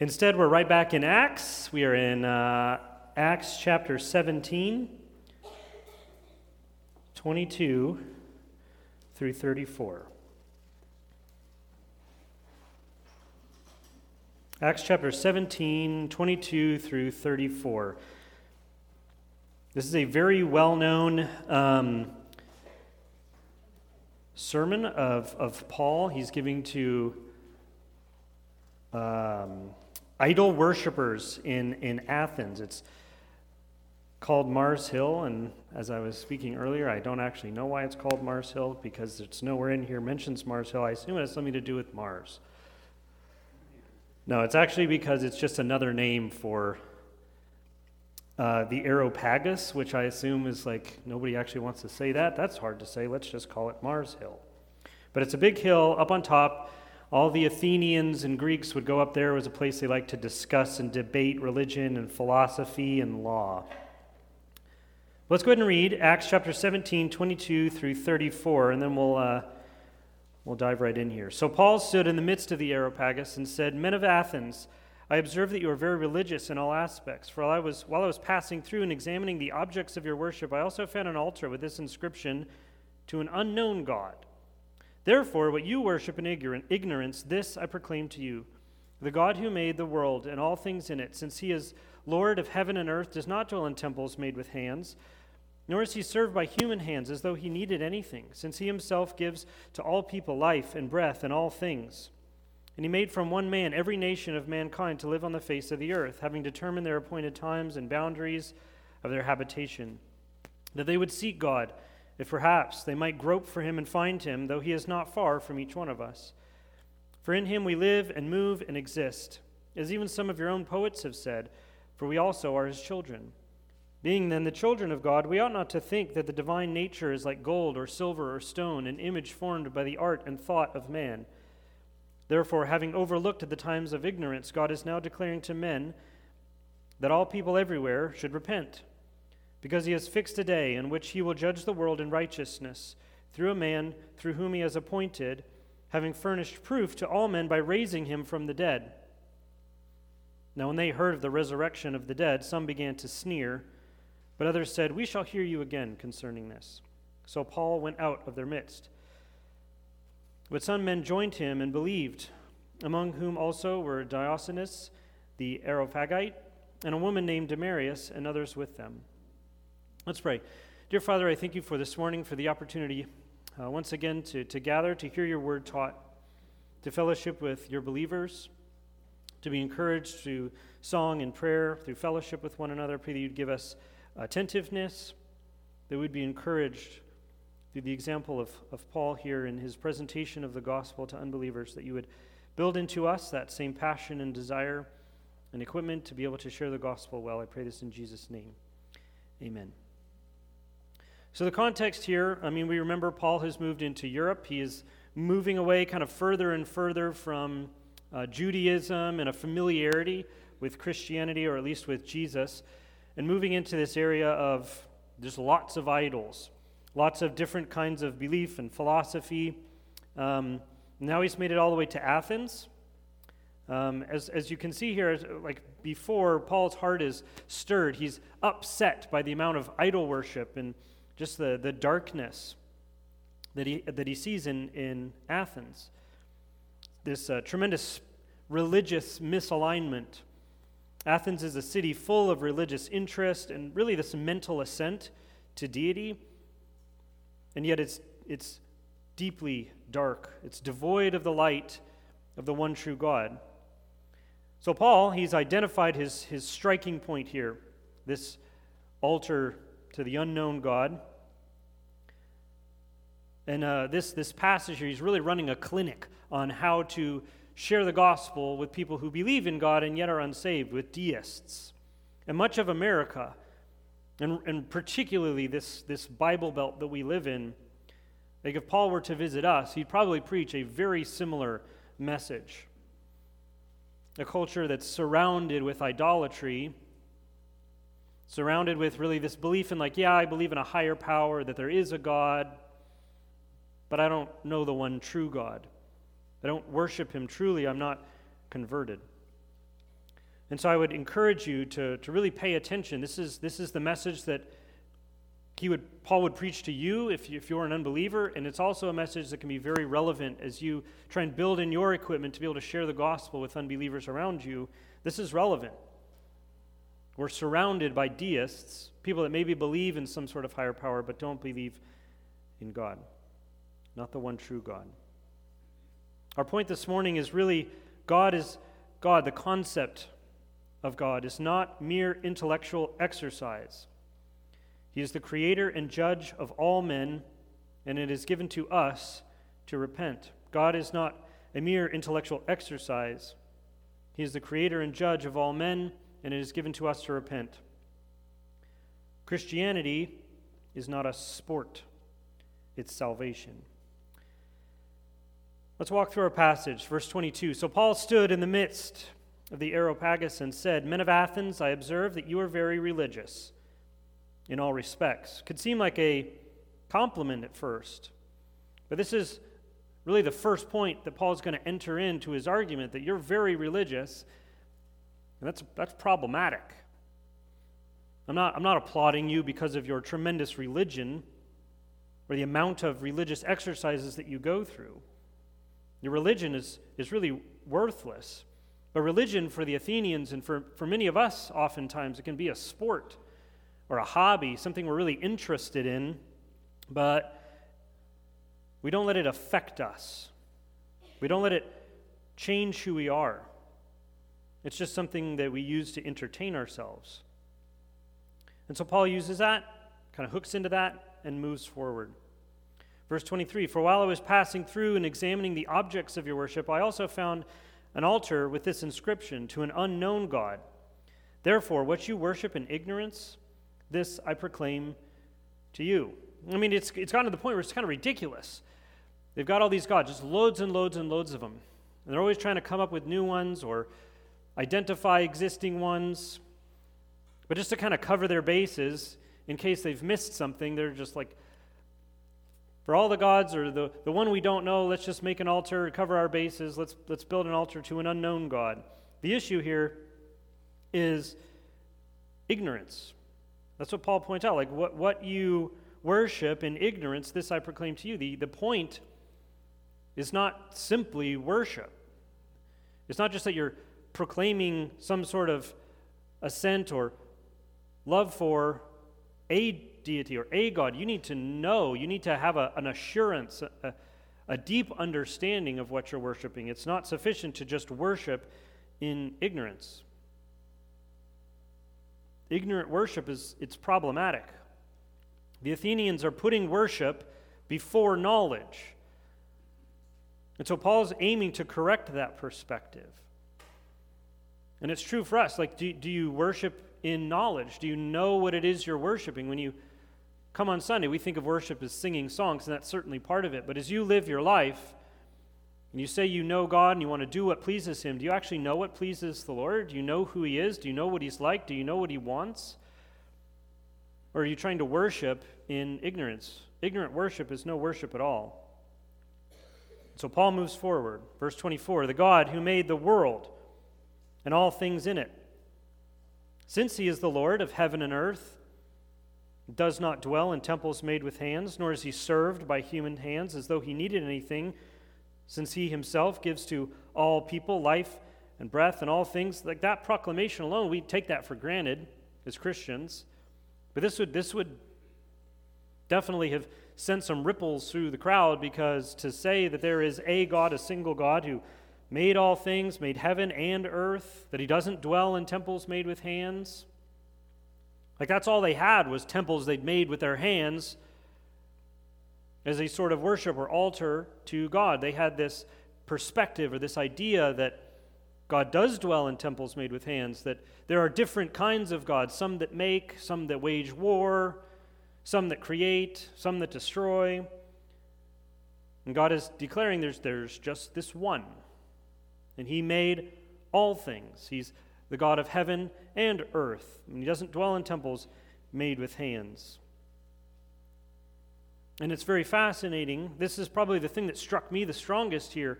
Instead, we're right back in Acts. We are in uh, Acts chapter 17, 22 through 34. Acts chapter 17, 22 through 34. This is a very well known um, sermon of, of Paul. He's giving to um, idol worshippers in, in Athens. It's called Mars Hill, and as I was speaking earlier, I don't actually know why it's called Mars Hill because it's nowhere in here mentions Mars Hill. I assume it has something to do with Mars. No, it's actually because it's just another name for uh, the Areopagus, which I assume is like nobody actually wants to say that. That's hard to say. Let's just call it Mars Hill. But it's a big hill up on top all the Athenians and Greeks would go up there. It was a place they liked to discuss and debate religion and philosophy and law. Let's go ahead and read Acts chapter 17, 22 through 34, and then we'll, uh, we'll dive right in here. So Paul stood in the midst of the Areopagus and said, Men of Athens, I observe that you are very religious in all aspects. For while I, was, while I was passing through and examining the objects of your worship, I also found an altar with this inscription To an unknown God. Therefore, what you worship in ignorance, this I proclaim to you. The God who made the world and all things in it, since he is Lord of heaven and earth, does not dwell in temples made with hands, nor is he served by human hands as though he needed anything, since he himself gives to all people life and breath and all things. And he made from one man every nation of mankind to live on the face of the earth, having determined their appointed times and boundaries of their habitation, that they would seek God if perhaps they might grope for him and find him, though he is not far from each one of us. For in him we live and move and exist, as even some of your own poets have said, for we also are his children. Being then the children of God, we ought not to think that the divine nature is like gold or silver or stone, an image formed by the art and thought of man. Therefore, having overlooked the times of ignorance, God is now declaring to men that all people everywhere should repent because he has fixed a day in which he will judge the world in righteousness through a man through whom he has appointed, having furnished proof to all men by raising him from the dead. Now, when they heard of the resurrection of the dead, some began to sneer, but others said, We shall hear you again concerning this. So Paul went out of their midst. But some men joined him and believed, among whom also were Dionysius the Areopagite, and a woman named Damaris, and others with them. Let's pray. Dear Father, I thank you for this morning, for the opportunity uh, once again to, to gather, to hear your word taught, to fellowship with your believers, to be encouraged through song and prayer, through fellowship with one another. I Pray that you'd give us attentiveness, that we'd be encouraged through the example of, of Paul here in his presentation of the gospel to unbelievers, that you would build into us that same passion and desire and equipment to be able to share the gospel well. I pray this in Jesus' name. Amen. So, the context here I mean, we remember Paul has moved into Europe. He is moving away kind of further and further from uh, Judaism and a familiarity with Christianity, or at least with Jesus, and moving into this area of there's lots of idols, lots of different kinds of belief and philosophy. Um, now he's made it all the way to Athens. Um, as, as you can see here, like before, Paul's heart is stirred. He's upset by the amount of idol worship and just the, the darkness that he, that he sees in, in Athens. This uh, tremendous religious misalignment. Athens is a city full of religious interest and really this mental assent to deity, and yet it's, it's deeply dark. It's devoid of the light of the one true God. So, Paul, he's identified his, his striking point here this altar to the unknown God. And uh, this, this passage here, he's really running a clinic on how to share the gospel with people who believe in God and yet are unsaved, with deists. And much of America, and, and particularly this, this Bible belt that we live in, like if Paul were to visit us, he'd probably preach a very similar message. A culture that's surrounded with idolatry surrounded with really this belief in, like, yeah, I believe in a higher power, that there is a God, but I don't know the one true God. I don't worship him truly. I'm not converted. And so I would encourage you to, to really pay attention. This is, this is the message that he would, Paul would preach to you if, you if you're an unbeliever, and it's also a message that can be very relevant as you try and build in your equipment to be able to share the gospel with unbelievers around you. This is relevant. We're surrounded by deists, people that maybe believe in some sort of higher power but don't believe in God, not the one true God. Our point this morning is really God is God, the concept of God is not mere intellectual exercise. He is the creator and judge of all men, and it is given to us to repent. God is not a mere intellectual exercise. He is the creator and judge of all men, and it is given to us to repent. Christianity is not a sport, it's salvation. Let's walk through our passage, verse 22. So Paul stood in the midst of the Areopagus and said, Men of Athens, I observe that you are very religious in all respects. Could seem like a compliment at first, but this is really the first point that Paul is going to enter into his argument that you're very religious, and that's, that's problematic. I'm not, I'm not applauding you because of your tremendous religion or the amount of religious exercises that you go through. Your religion is, is really worthless. But religion for the Athenians and for, for many of us, oftentimes, it can be a sport or a hobby, something we're really interested in, but we don't let it affect us. We don't let it change who we are. It's just something that we use to entertain ourselves. And so Paul uses that, kind of hooks into that, and moves forward. Verse 23 For while I was passing through and examining the objects of your worship, I also found an altar with this inscription To an unknown God. Therefore, what you worship in ignorance, this I proclaim to you. I mean, it's, it's gotten to the point where it's kind of ridiculous. They've got all these gods, just loads and loads and loads of them. And they're always trying to come up with new ones or identify existing ones. But just to kind of cover their bases, in case they've missed something, they're just like, for all the gods or the, the one we don't know, let's just make an altar, cover our bases, let's, let's build an altar to an unknown God. The issue here is ignorance. That's what Paul points out. Like what, what you worship in ignorance, this I proclaim to you. The, the point is not simply worship. It's not just that you're proclaiming some sort of assent or love for a deity or a God. You need to know, you need to have a, an assurance, a, a deep understanding of what you're worshiping. It's not sufficient to just worship in ignorance. Ignorant worship is it's problematic. The Athenians are putting worship before knowledge. And so Paul's aiming to correct that perspective. And it's true for us. Like, do, do you worship in knowledge? Do you know what it is you're worshiping? When you come on Sunday, we think of worship as singing songs, and that's certainly part of it. But as you live your life, and you say you know God and you want to do what pleases Him, do you actually know what pleases the Lord? Do you know who He is? Do you know what He's like? Do you know what He wants? Or are you trying to worship in ignorance? Ignorant worship is no worship at all. So Paul moves forward. Verse 24 The God who made the world and all things in it, since He is the Lord of heaven and earth, does not dwell in temples made with hands, nor is He served by human hands as though He needed anything since he himself gives to all people life and breath and all things. Like that proclamation alone, we take that for granted as Christians. But this would, this would definitely have sent some ripples through the crowd because to say that there is a God, a single God who made all things, made heaven and earth, that he doesn't dwell in temples made with hands, like that's all they had was temples they'd made with their hands as a sort of worship or altar to God. They had this perspective or this idea that God does dwell in temples made with hands, that there are different kinds of God some that make, some that wage war, some that create, some that destroy. And God is declaring there's, there's just this one. And He made all things. He's the God of heaven and earth. And He doesn't dwell in temples made with hands. And it's very fascinating. This is probably the thing that struck me the strongest here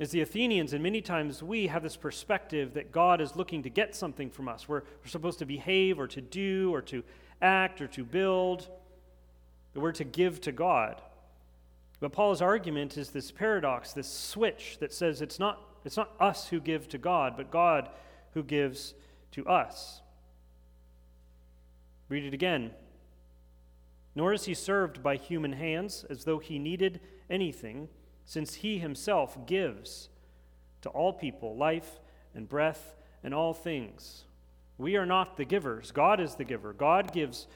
is the Athenians, and many times we have this perspective that God is looking to get something from us. We're, we're supposed to behave or to do or to act or to build. We're to give to God. But Paul's argument is this paradox, this switch that says it's not, it's not us who give to God, but God who gives to us. Read it again. Nor is he served by human hands as though he needed anything, since he himself gives to all people life and breath and all things. We are not the givers, God is the giver. God gives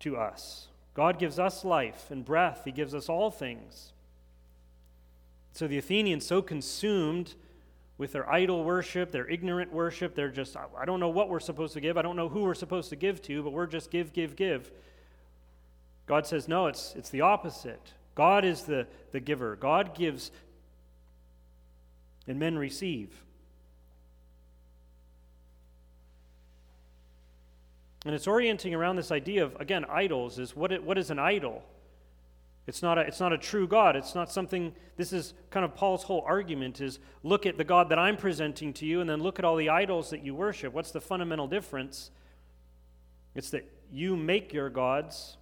to us. God gives us life and breath, He gives us all things. So the Athenians, so consumed with their idol worship, their ignorant worship, they're just, I don't know what we're supposed to give. I don't know who we're supposed to give to, but we're just give, give, give. God says, no, it's, it's the opposite. God is the, the giver. God gives, and men receive. And it's orienting around this idea of, again, idols is what, it, what is an idol? It's not, a, it's not a true God. It's not something, this is kind of Paul's whole argument is look at the God that I'm presenting to you and then look at all the idols that you worship. What's the fundamental difference? It's that you make your gods,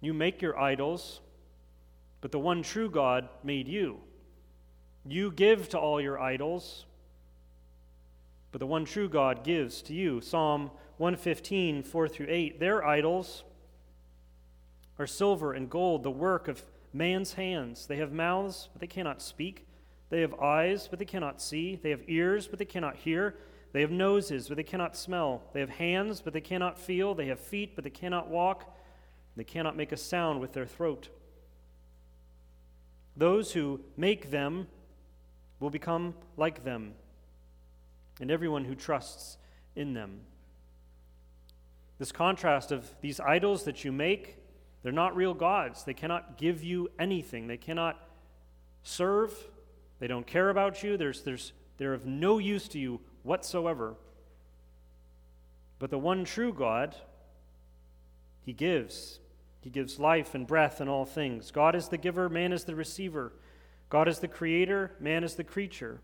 you make your idols, but the one true God made you. You give to all your idols, but the one true God gives to you. Psalm 115, 4 through 8. Their idols are silver and gold, the work of man's hands. They have mouths, but they cannot speak. They have eyes, but they cannot see. They have ears, but they cannot hear. They have noses, but they cannot smell. They have hands, but they cannot feel. They have feet, but they cannot walk. They cannot make a sound with their throat. Those who make them will become like them, and everyone who trusts in them. This contrast of these idols that you make, they're not real gods. They cannot give you anything. They cannot serve. They don't care about you. There's, there's, they're of no use to you whatsoever. But the one true God, He gives. He gives life and breath and all things. God is the giver, man is the receiver. God is the creator, man is the creature.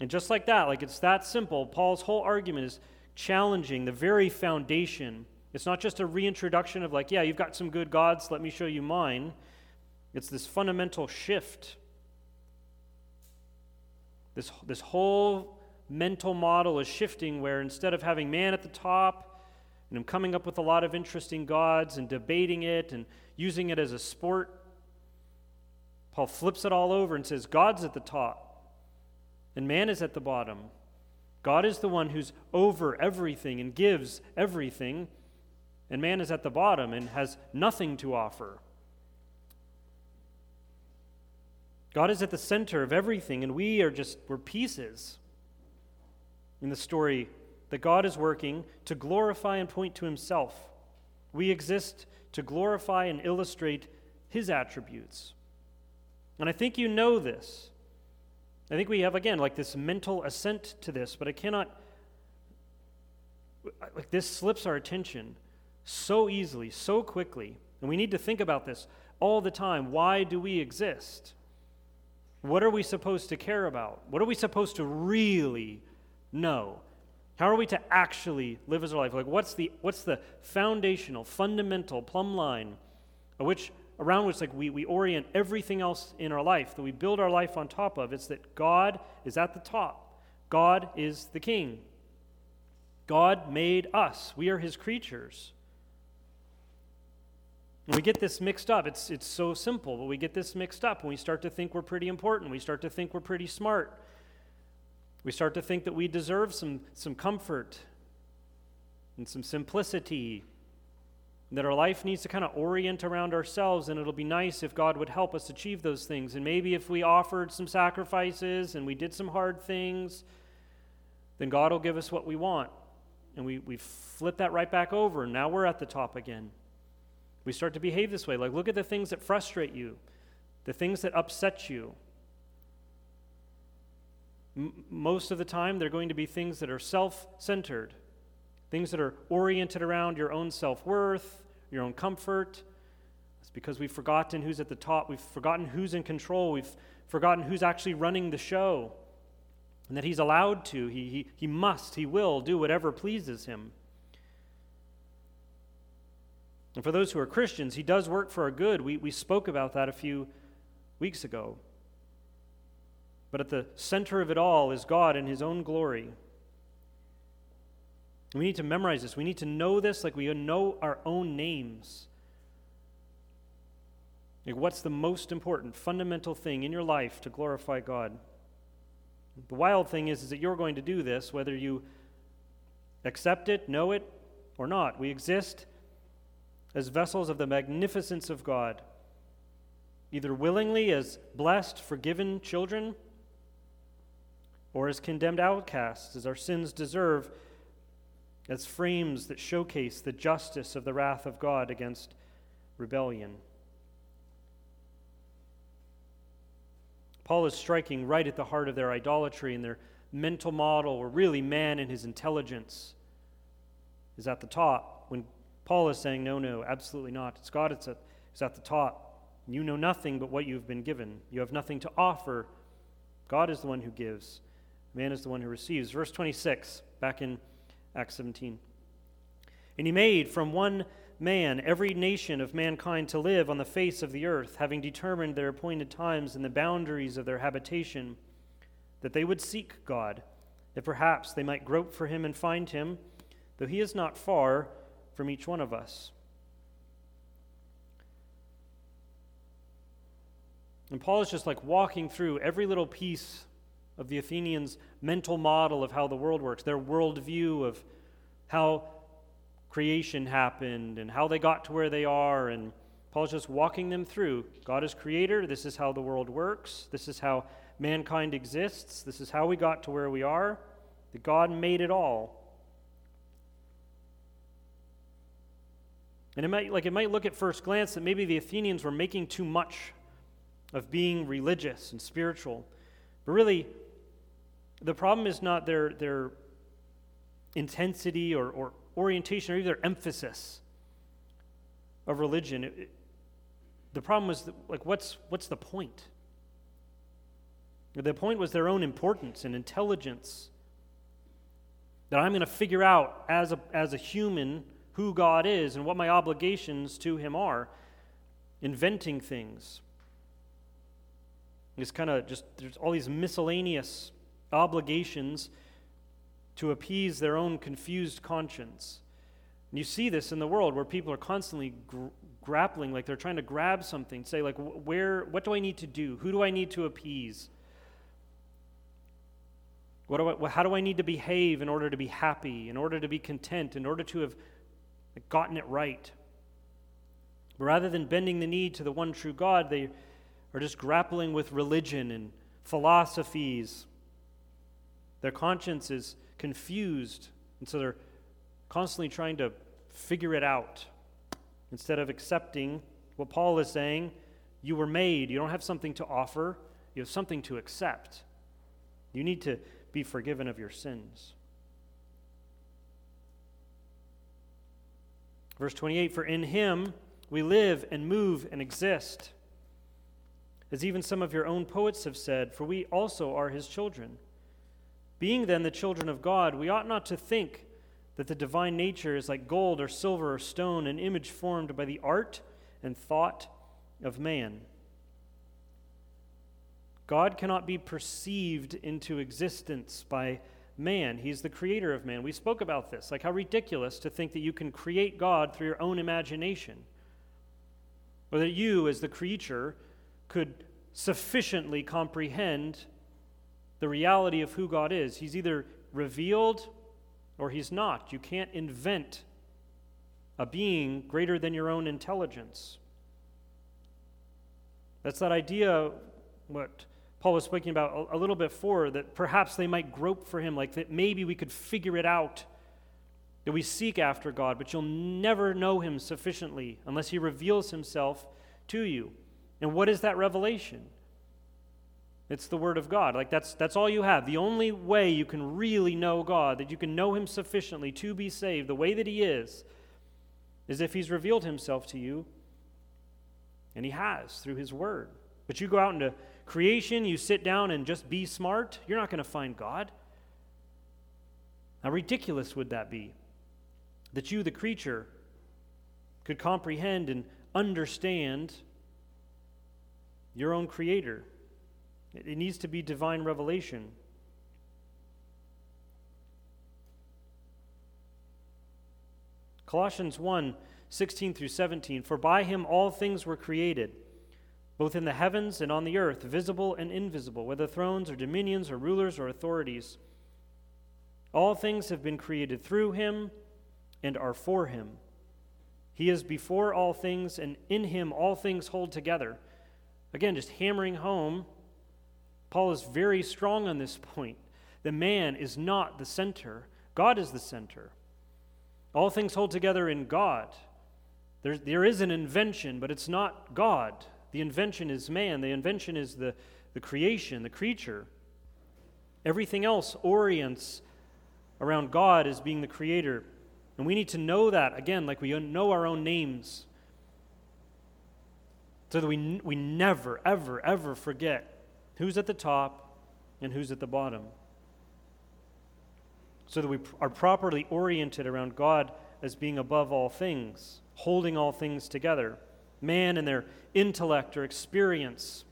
And just like that, like it's that simple, Paul's whole argument is challenging the very foundation. It's not just a reintroduction of, like, yeah, you've got some good gods, let me show you mine. It's this fundamental shift. This, this whole mental model is shifting where instead of having man at the top and him coming up with a lot of interesting gods and debating it and using it as a sport, Paul flips it all over and says, God's at the top and man is at the bottom. God is the one who's over everything and gives everything, and man is at the bottom and has nothing to offer. God is at the center of everything, and we are just, we're pieces in the story that God is working to glorify and point to Himself. We exist to glorify and illustrate His attributes. And I think you know this. I think we have, again, like this mental assent to this, but I cannot, like, this slips our attention so easily, so quickly. And we need to think about this all the time. Why do we exist? What are we supposed to care about? What are we supposed to really know? How are we to actually live as our life? Like, what's the, what's the foundational, fundamental plumb line which around which like we, we orient everything else in our life that we build our life on top of it's that god is at the top god is the king god made us we are his creatures we get this mixed up it's, it's so simple but we get this mixed up when we start to think we're pretty important we start to think we're pretty smart we start to think that we deserve some, some comfort and some simplicity that our life needs to kind of orient around ourselves, and it'll be nice if God would help us achieve those things. And maybe if we offered some sacrifices and we did some hard things, then God will give us what we want. And we, we flip that right back over, and now we're at the top again. We start to behave this way. Like, look at the things that frustrate you, the things that upset you. M- most of the time, they're going to be things that are self centered, things that are oriented around your own self worth, your own comfort. It's because we've forgotten who's at the top, we've forgotten who's in control, we've forgotten who's actually running the show, and that He's allowed to, He, he, he must, He will do whatever pleases Him. And for those who are Christians, He does work for our good. We, we spoke about that a few weeks ago. But at the center of it all is God in His own glory. We need to memorize this. We need to know this like we know our own names. Like what's the most important, fundamental thing in your life to glorify God? The wild thing is, is that you're going to do this whether you accept it, know it, or not. We exist as vessels of the magnificence of God, either willingly as blessed, forgiven children, or as condemned outcasts, as our sins deserve, as frames that showcase the justice of the wrath of God against rebellion. Paul is striking right at the heart of their idolatry and their mental model, where really man and his intelligence is at the top. Paul is saying, no, no, absolutely not. It's God it's at, at the top. You know nothing but what you've been given. You have nothing to offer. God is the one who gives, man is the one who receives. Verse 26, back in Acts 17. And he made from one man every nation of mankind to live on the face of the earth, having determined their appointed times and the boundaries of their habitation, that they would seek God, that perhaps they might grope for him and find him, though he is not far from each one of us. And Paul is just like walking through every little piece of the Athenians' mental model of how the world works, their worldview of how creation happened and how they got to where they are. And Paul's just walking them through God is creator. This is how the world works. This is how mankind exists. This is how we got to where we are. That God made it all. And it might like it might look at first glance that maybe the Athenians were making too much of being religious and spiritual. But really, the problem is not their, their intensity or, or orientation or even their emphasis of religion. It, it, the problem was, that, like, what's, what's the point? The point was their own importance and intelligence. That I'm going to figure out as a, as a human who God is and what my obligations to Him are. Inventing things. It's kind of just, there's all these miscellaneous obligations to appease their own confused conscience. And you see this in the world where people are constantly gr- grappling, like they're trying to grab something, say, like, where, what do I need to do? Who do I need to appease? What do I, how do I need to behave in order to be happy, in order to be content, in order to have gotten it right? But rather than bending the knee to the one true God, they are just grappling with religion and philosophies their conscience is confused, and so they're constantly trying to figure it out instead of accepting what Paul is saying. You were made, you don't have something to offer, you have something to accept. You need to be forgiven of your sins. Verse 28 For in him we live and move and exist. As even some of your own poets have said, for we also are his children. Being then the children of God, we ought not to think that the divine nature is like gold or silver or stone, an image formed by the art and thought of man. God cannot be perceived into existence by man. He's the creator of man. We spoke about this. Like how ridiculous to think that you can create God through your own imagination. Or that you, as the creature, could sufficiently comprehend the reality of who God is. He's either revealed or he's not. You can't invent a being greater than your own intelligence. That's that idea, what Paul was speaking about a, little bit before, that perhaps they might grope for him, like that maybe we could figure it out, that we seek after God, but you'll never know him sufficiently unless he reveals himself to you. And what is that revelation? It's the Word of God. Like that's, that's all you have. The only way you can really know God, that you can know Him sufficiently to be saved, the way that He is, is if He's revealed Himself to you And He has through His Word. But you go out into creation, you sit down and just be smart, you're not going to find God. How ridiculous would that be? That you, the creature, could comprehend and understand your own Creator. It needs to be divine revelation. Colossians 1 16 through 17. For by him all things were created, both in the heavens and on the earth, visible and invisible, whether thrones or dominions or rulers or authorities. All things have been created through him and are for him. He is before all things, and in him all things hold together. Again, just hammering home, Paul is very strong on this point. The man is not the center, God is the center. All things hold together in God. There, there is an invention, but it's not God. The invention is man, the invention is the, the creation, the creature. Everything else orients around God as being the creator. And we need to know that, again, like we know our own names, so that we, we never, ever, ever forget who's at the top and who's at the bottom so that we are properly oriented around God as being above all things, holding all things together. Man and their intellect or experience.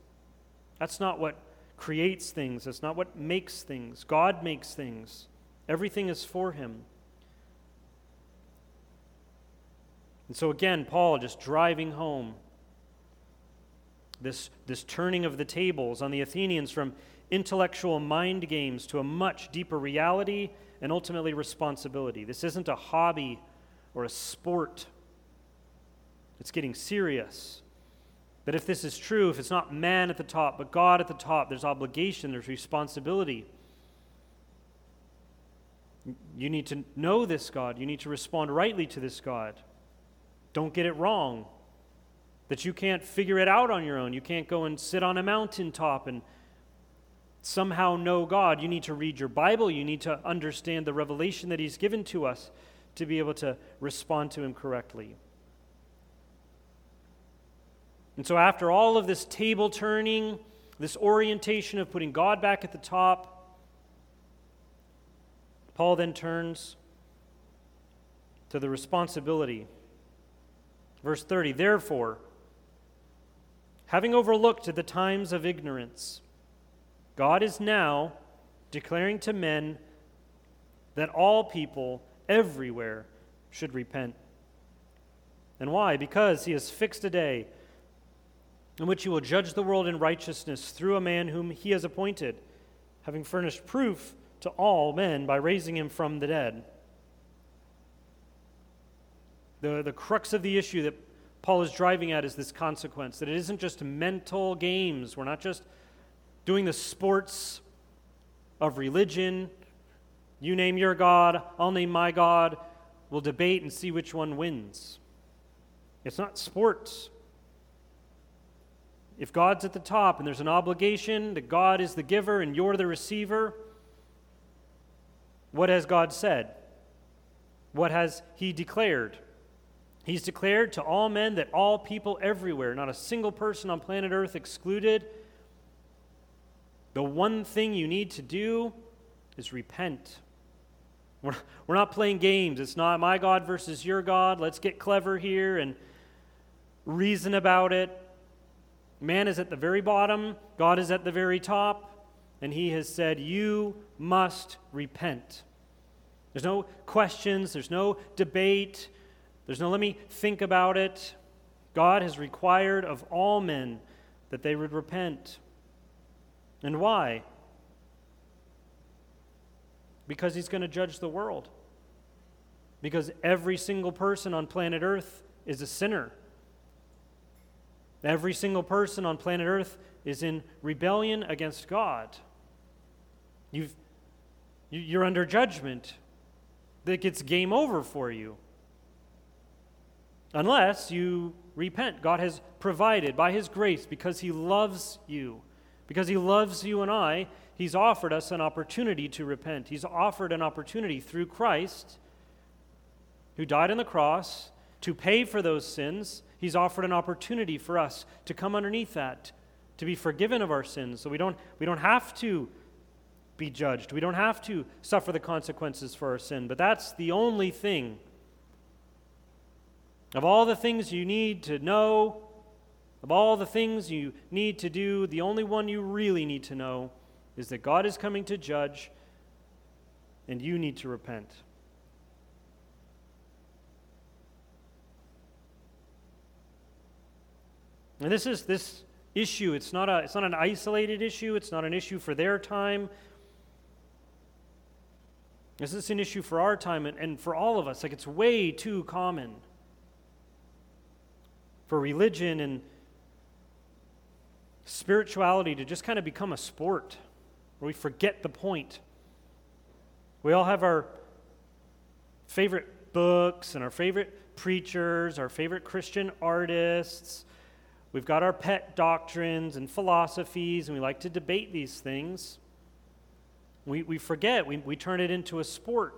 That's not what creates things, that's not what makes things. God makes things, everything is for Him. And so, again, Paul just driving home this, this turning of the tables on the Athenians from intellectual mind games to a much deeper reality and ultimately responsibility. This isn't a hobby or a sport, it's getting serious. But if this is true, if it's not man at the top, but God at the top, there's obligation, there's responsibility. You need to know this God. You need to respond rightly to this God. Don't get it wrong. That you can't figure it out on your own. You can't go and sit on a mountaintop and somehow know God, you need to read your Bible. You need to understand the revelation that He's given to us to be able to respond to Him correctly. And so, after all of this table turning, this orientation of putting God back at the top, Paul then turns to the responsibility. Verse 30 Therefore, having overlooked the times of ignorance, God is now declaring to men that all people everywhere should repent. And why? Because he has fixed a day in which he will judge the world in righteousness through a man whom he has appointed, having furnished proof to all men by raising him from the dead. The, the crux of the issue that Paul is driving at is this consequence that it isn't just mental games. We're not just doing the sports of religion. You name your God, I'll name my God. We'll debate and see which one wins. It's not sports. If God's at the top and there's an obligation that God is the giver and you're the receiver, what has God said? What has He declared? He's declared to all men that all people everywhere, not a single person on planet Earth excluded, the one thing you need to do is repent. We're, not playing games. It's not my God versus your God. Let's get clever here and reason about it. Man is at the very bottom, God is at the very top, and He has said, You must repent. There's no questions, there's no debate, there's no let me think about it. God has required of all men that they would repent. And why? Because he's going to judge the world. Because every single person on planet Earth is a sinner. Every single person on planet Earth is in rebellion against God. You've, you're under judgment that gets game over for you. Unless you repent. God has provided by His grace because He loves you because he loves you and I, he's offered us an opportunity to repent. He's offered an opportunity through Christ, who died on the cross, to pay for those sins. He's offered an opportunity for us to come underneath that, to be forgiven of our sins. So we don't, we don't have to be judged. We don't have to suffer the consequences for our sin. But that's the only thing. Of all the things you need to know, of all the things you need to do, the only one you really need to know is that God is coming to judge and you need to repent. And this is this issue. It's not, a, it's not an isolated issue, it's not an issue for their time. This is an issue for our time and, and for all of us. Like, it's way too common for religion and spirituality to just kind of become a sport where we forget the point. We all have our favorite books and our favorite preachers, our favorite Christian artists, We've got our pet doctrines and philosophies, and we like to debate these things. We, we forget, we, we turn it into a sport.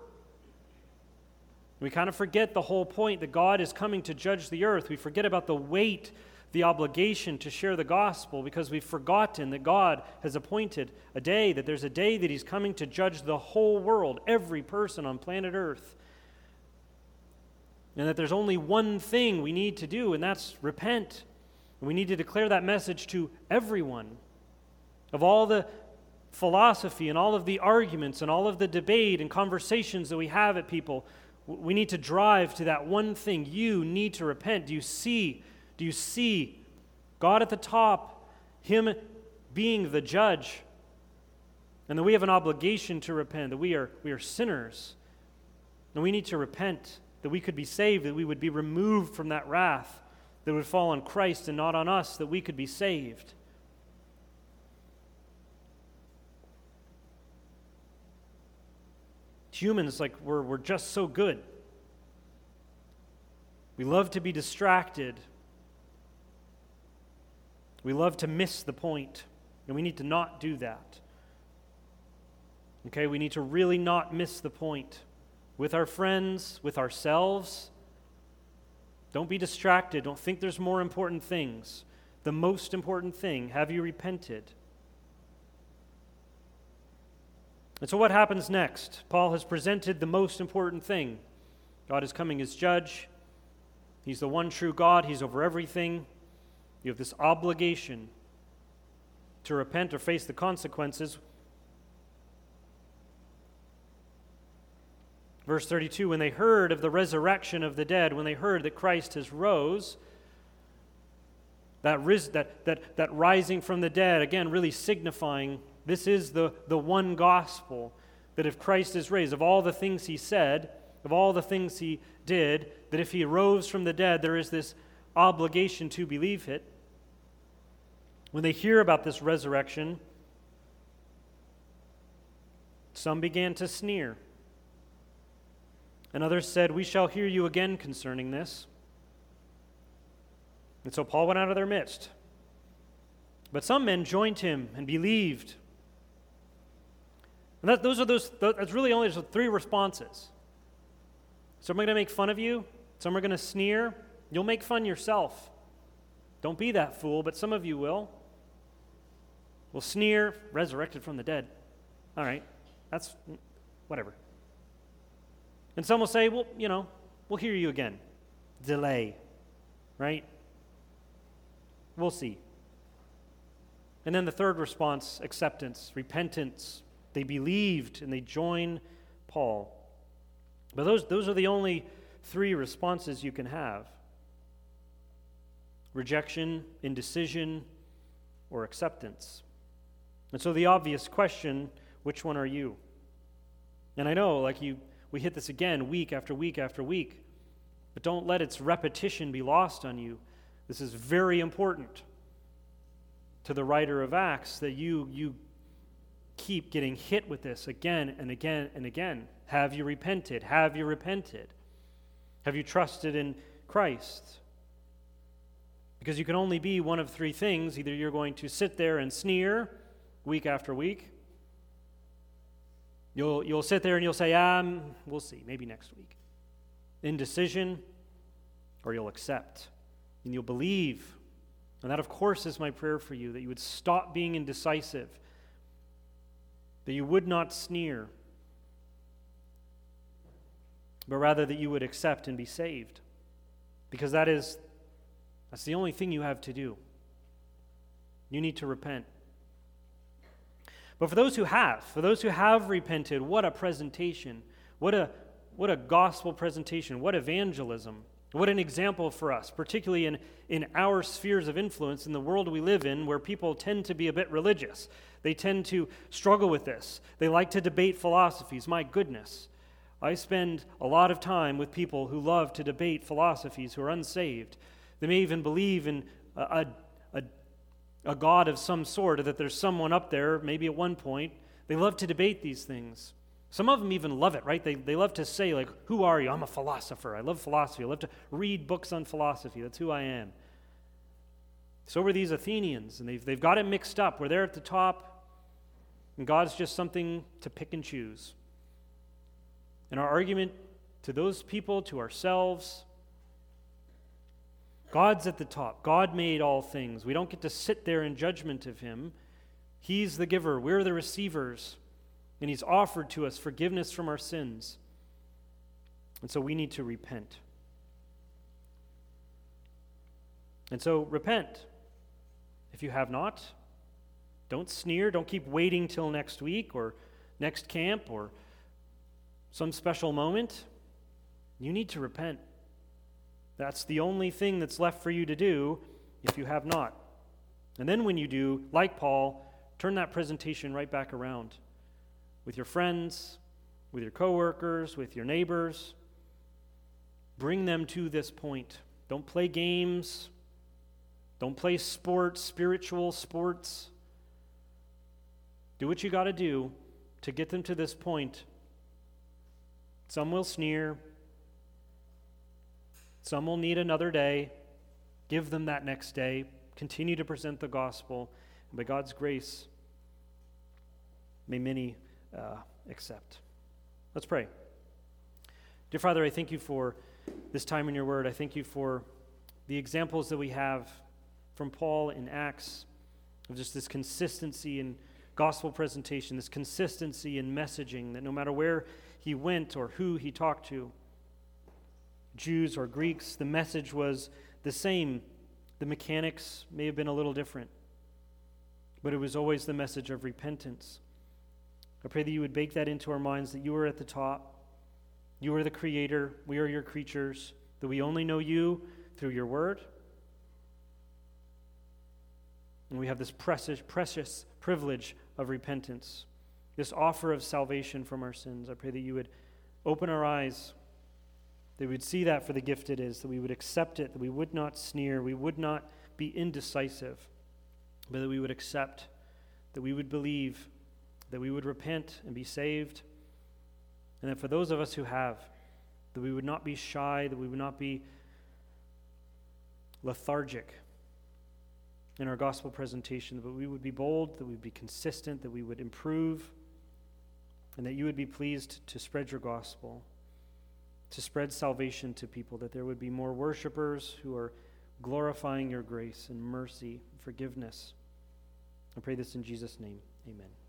We kind of forget the whole point that God is coming to judge the earth. We forget about the weight, the obligation to share the gospel because we've forgotten that God has appointed a day, that there's a day that He's coming to judge the whole world, every person on planet earth. And that there's only one thing we need to do, and that's repent. And we need to declare that message to everyone. Of all the philosophy and all of the arguments and all of the debate and conversations that we have at people, we need to drive to that one thing. You need to repent. Do you see? Do you see God at the top, Him being the judge, and that we have an obligation to repent, that we are, we are sinners, and we need to repent, that we could be saved, that we would be removed from that wrath that would fall on Christ and not on us, that we could be saved. Humans, like, we're, we're just so good. We love to be distracted. We love to miss the point, and we need to not do that. Okay, we need to really not miss the point with our friends, with ourselves don't be distracted. Don't think there's more important things. The most important thing have you repented? And so, what happens next? Paul has presented the most important thing God is coming as judge. He's the one true God, He's over everything. You have this obligation to repent or face the consequences Verse 32 When they heard of the resurrection of the dead, when they heard that Christ has rose, that, ris- that, that, that rising from the dead, again, really signifying this is the, the one gospel that if Christ is raised, of all the things he said, of all the things he did, that if he rose from the dead, there is this obligation to believe it. When they hear about this resurrection, some began to sneer. And others said, We shall hear you again concerning this. And so Paul went out of their midst. But some men joined him and believed. And that, those are those, that's really only just three responses. Some are going to make fun of you, some are going to sneer. You'll make fun yourself. Don't be that fool, but some of you will. Will sneer, resurrected from the dead. All right, that's whatever. And some will say, well, you know, we'll hear you again. Delay, right? We'll see. And then the third response acceptance, repentance. They believed and they join Paul. But those, those are the only three responses you can have rejection, indecision, or acceptance. And so the obvious question which one are you? And I know, like you we hit this again week after week after week. But don't let its repetition be lost on you. This is very important to the writer of Acts that you, you keep getting hit with this again and again and again. Have you repented? Have you repented? Have you trusted in Christ? Because you can only be one of three things. Either you're going to sit there and sneer week after week, You'll, you'll sit there and you'll say, um, we'll see, maybe next week. Indecision, or you'll accept. and you'll believe. And that, of course, is my prayer for you that you would stop being indecisive, that you would not sneer, but rather that you would accept and be saved. Because that is that's the only thing you have to do. You need to repent. But for those who have, for those who have repented, what a presentation. What a what a gospel presentation. What evangelism. What an example for us, particularly in, in our spheres of influence in the world we live in, where people tend to be a bit religious. They tend to struggle with this. They like to debate philosophies. My goodness. I spend a lot of time with people who love to debate philosophies, who are unsaved. They may even believe in a, a, a God of some sort, or that there's someone up there, maybe at one point. They love to debate these things. Some of them even love it, right? They, they love to say, like, who are you? I'm a philosopher. I love philosophy. I love to read books on philosophy. That's who I am. So were these Athenians, and they've, they've got it mixed up. We're there at the top, and God's just something to pick and choose. And our argument to those people, to ourselves, God's at the top. God made all things. We don't get to sit there in judgment of Him. He's the giver, we're the receivers and He's offered to us forgiveness from our sins. And so we need to repent. And so repent. If you have not, don't sneer. Don't keep waiting till next week or next camp or some special moment. You need to repent. That's the only thing that's left for you to do if you have not. And then when you do, like Paul, turn that presentation right back around with your friends, with your coworkers, with your neighbors. Bring them to this point. Don't play games. Don't play sports, spiritual sports. Do what you got to do to get them to this point. Some will sneer. Some will need another day. Give them that next day. Continue to present the gospel. And by God's grace, may many uh, accept. Let's pray. Dear Father, I thank you for this time in your word. I thank you for the examples that we have from Paul in Acts of just this consistency in gospel presentation, this consistency in messaging, that no matter where he went or who he talked to, Jews or Greeks, the message was the same. The mechanics may have been a little different, but it was always the message of repentance. I pray that you would bake that into our minds that you are at the top. You are the creator. We are your creatures. That we only know you through your word. And we have this precious, precious privilege of repentance, this offer of salvation from our sins. I pray that you would open our eyes, that we would see that for the gift it is, that we would accept it, that we would not sneer, we would not be indecisive, but that we would accept, that we would believe that we would repent and be saved. And that for those of us who have, that we would not be shy, that we would not be lethargic in our gospel presentation, but we would be bold, that we would be consistent, that we would improve, and that you would be pleased to spread your gospel, to spread salvation to people, that there would be more worshipers who are glorifying your grace and mercy and forgiveness. I pray this in Jesus' name. Amen.